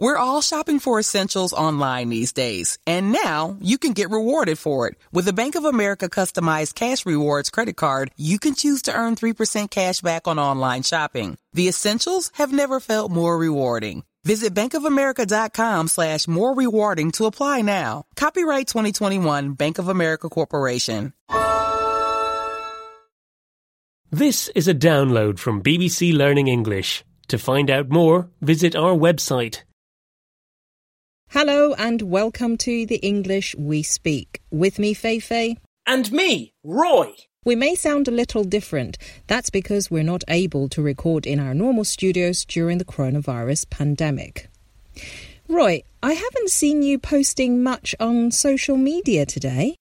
We're all shopping for essentials online these days, and now you can get rewarded for it. With a Bank of America customized cash rewards credit card, you can choose to earn 3% cash back on online shopping. The essentials have never felt more rewarding. Visit bankofamerica.com slash more rewarding to apply now. Copyright 2021 Bank of America Corporation. This is a download from BBC Learning English. To find out more, visit our website Hello and welcome to the English We Speak. With me, Feifei. And me, Roy. We may sound a little different. That's because we're not able to record in our normal studios during the coronavirus pandemic. Roy, I haven't seen you posting much on social media today.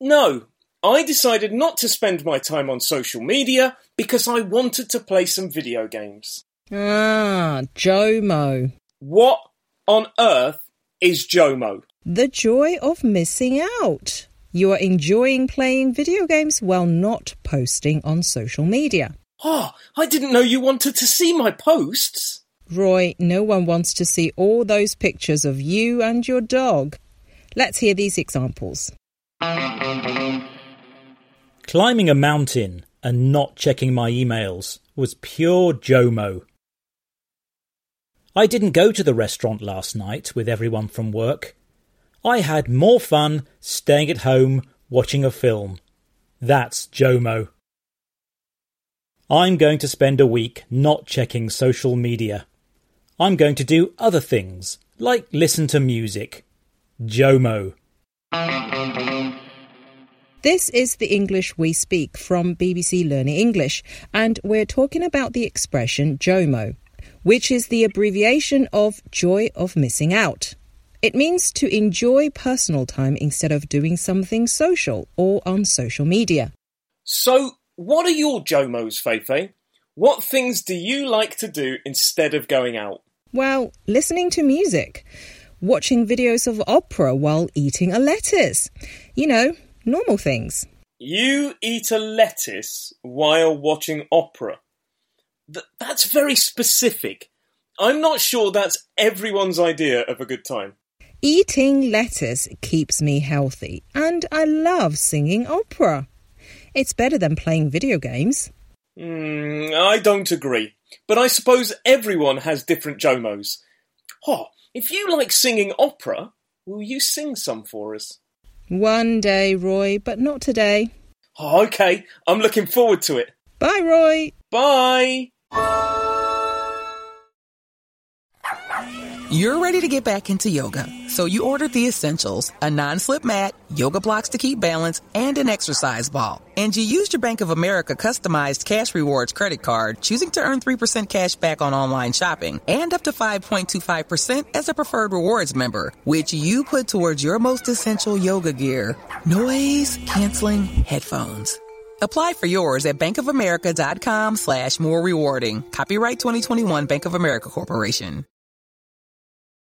No, I decided not to spend my time on social media because I wanted to play some video games. Ah, JOMO. What on earth is JOMO. The joy of missing out. You are enjoying playing video games while not posting on social media. Oh, I didn't know you wanted to see my posts. Roy, no one wants to see all those pictures of you and your dog. Let's hear these examples. Climbing a mountain and not checking my emails was pure JOMO. I didn't go to the restaurant last night with everyone from work. I had more fun staying at home watching a film. That's JOMO. I'm going to spend a week not checking social media. I'm going to do other things, like listen to music. JOMO. This is the English we speak from BBC Learning English, and we're talking about the expression JOMO which is the abbreviation of joy of missing out. It means to enjoy personal time instead of doing something social or on social media. So, what are your JOMOs, Feifei? What things do you like to do instead of going out? Well, listening to music, watching videos of opera while eating a lettuce. You know, normal things. You eat a lettuce while watching opera. Th- that's very specific. I'm not sure that's everyone's idea of a good time. Eating lettuce keeps me healthy, and I love singing opera. It's better than playing video games. Mm, I don't agree, but I suppose everyone has different JOMOs. Oh, if you like singing opera, will you sing some for us? One day, Roy, but not today. Oh, okay, I'm looking forward to it. Bye, Roy. Bye. You're ready to get back into yoga, so you ordered the essentials a non slip mat, yoga blocks to keep balance, and an exercise ball. And you used your Bank of America customized cash rewards credit card, choosing to earn 3% cash back on online shopping and up to 5.25% as a preferred rewards member, which you put towards your most essential yoga gear noise canceling headphones. Apply for yours at bankofamerica.com slash more rewarding. Copyright 2021 Bank of America Corporation.